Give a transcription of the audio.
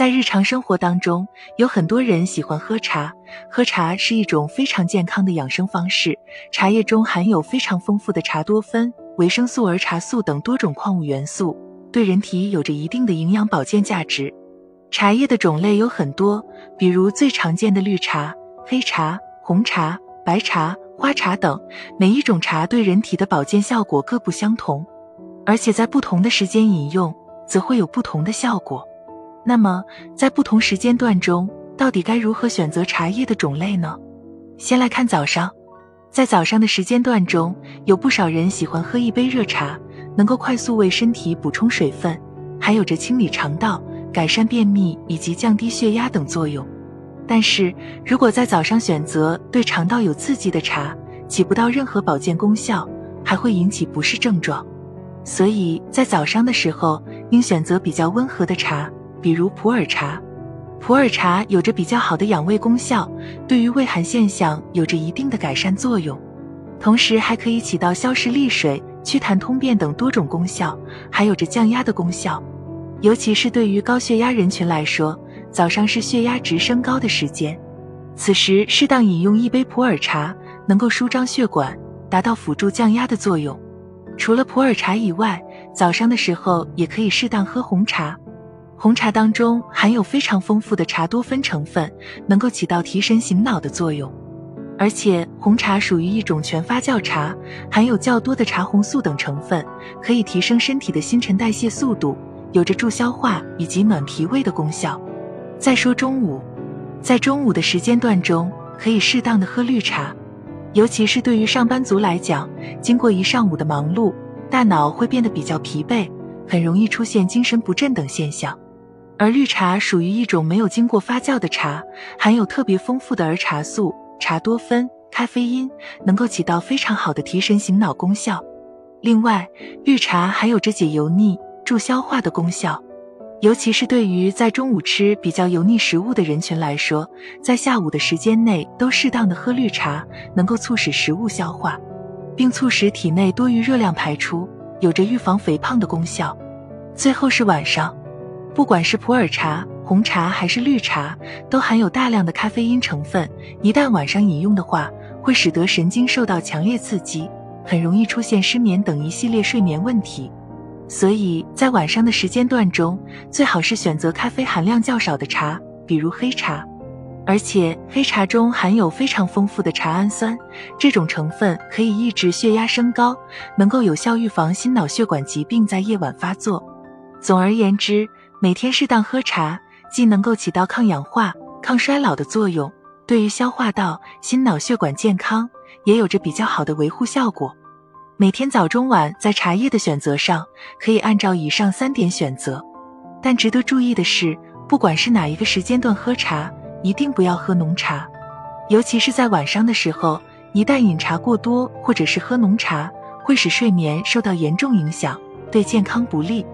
在日常生活当中，有很多人喜欢喝茶。喝茶是一种非常健康的养生方式。茶叶中含有非常丰富的茶多酚、维生素、儿茶素等多种矿物元素，对人体有着一定的营养保健价值。茶叶的种类有很多，比如最常见的绿茶、黑茶、红茶、白茶、花茶等，每一种茶对人体的保健效果各不相同，而且在不同的时间饮用，则会有不同的效果。那么，在不同时间段中，到底该如何选择茶叶的种类呢？先来看早上，在早上的时间段中，有不少人喜欢喝一杯热茶，能够快速为身体补充水分，还有着清理肠道、改善便秘以及降低血压等作用。但是如果在早上选择对肠道有刺激的茶，起不到任何保健功效，还会引起不适症状。所以在早上的时候，应选择比较温和的茶。比如普洱茶，普洱茶有着比较好的养胃功效，对于胃寒现象有着一定的改善作用，同时还可以起到消食利水、祛痰通便等多种功效，还有着降压的功效。尤其是对于高血压人群来说，早上是血压值升高的时间，此时适当饮用一杯普洱茶，能够舒张血管，达到辅助降压的作用。除了普洱茶以外，早上的时候也可以适当喝红茶。红茶当中含有非常丰富的茶多酚成分，能够起到提神醒脑的作用。而且红茶属于一种全发酵茶，含有较多的茶红素等成分，可以提升身体的新陈代谢速度，有着助消化以及暖脾胃的功效。再说中午，在中午的时间段中，可以适当的喝绿茶，尤其是对于上班族来讲，经过一上午的忙碌，大脑会变得比较疲惫，很容易出现精神不振等现象。而绿茶属于一种没有经过发酵的茶，含有特别丰富的儿茶素、茶多酚、咖啡因，能够起到非常好的提神醒脑功效。另外，绿茶还有着解油腻、助消化的功效，尤其是对于在中午吃比较油腻食物的人群来说，在下午的时间内都适当的喝绿茶，能够促使食物消化，并促使体内多余热量排出，有着预防肥胖的功效。最后是晚上。不管是普洱茶、红茶还是绿茶，都含有大量的咖啡因成分。一旦晚上饮用的话，会使得神经受到强烈刺激，很容易出现失眠等一系列睡眠问题。所以在晚上的时间段中，最好是选择咖啡含量较少的茶，比如黑茶。而且黑茶中含有非常丰富的茶氨酸，这种成分可以抑制血压升高，能够有效预防心脑血管疾病在夜晚发作。总而言之。每天适当喝茶，既能够起到抗氧化、抗衰老的作用，对于消化道、心脑血管健康也有着比较好的维护效果。每天早中晚在茶叶的选择上，可以按照以上三点选择。但值得注意的是，不管是哪一个时间段喝茶，一定不要喝浓茶，尤其是在晚上的时候，一旦饮茶过多或者是喝浓茶，会使睡眠受到严重影响，对健康不利。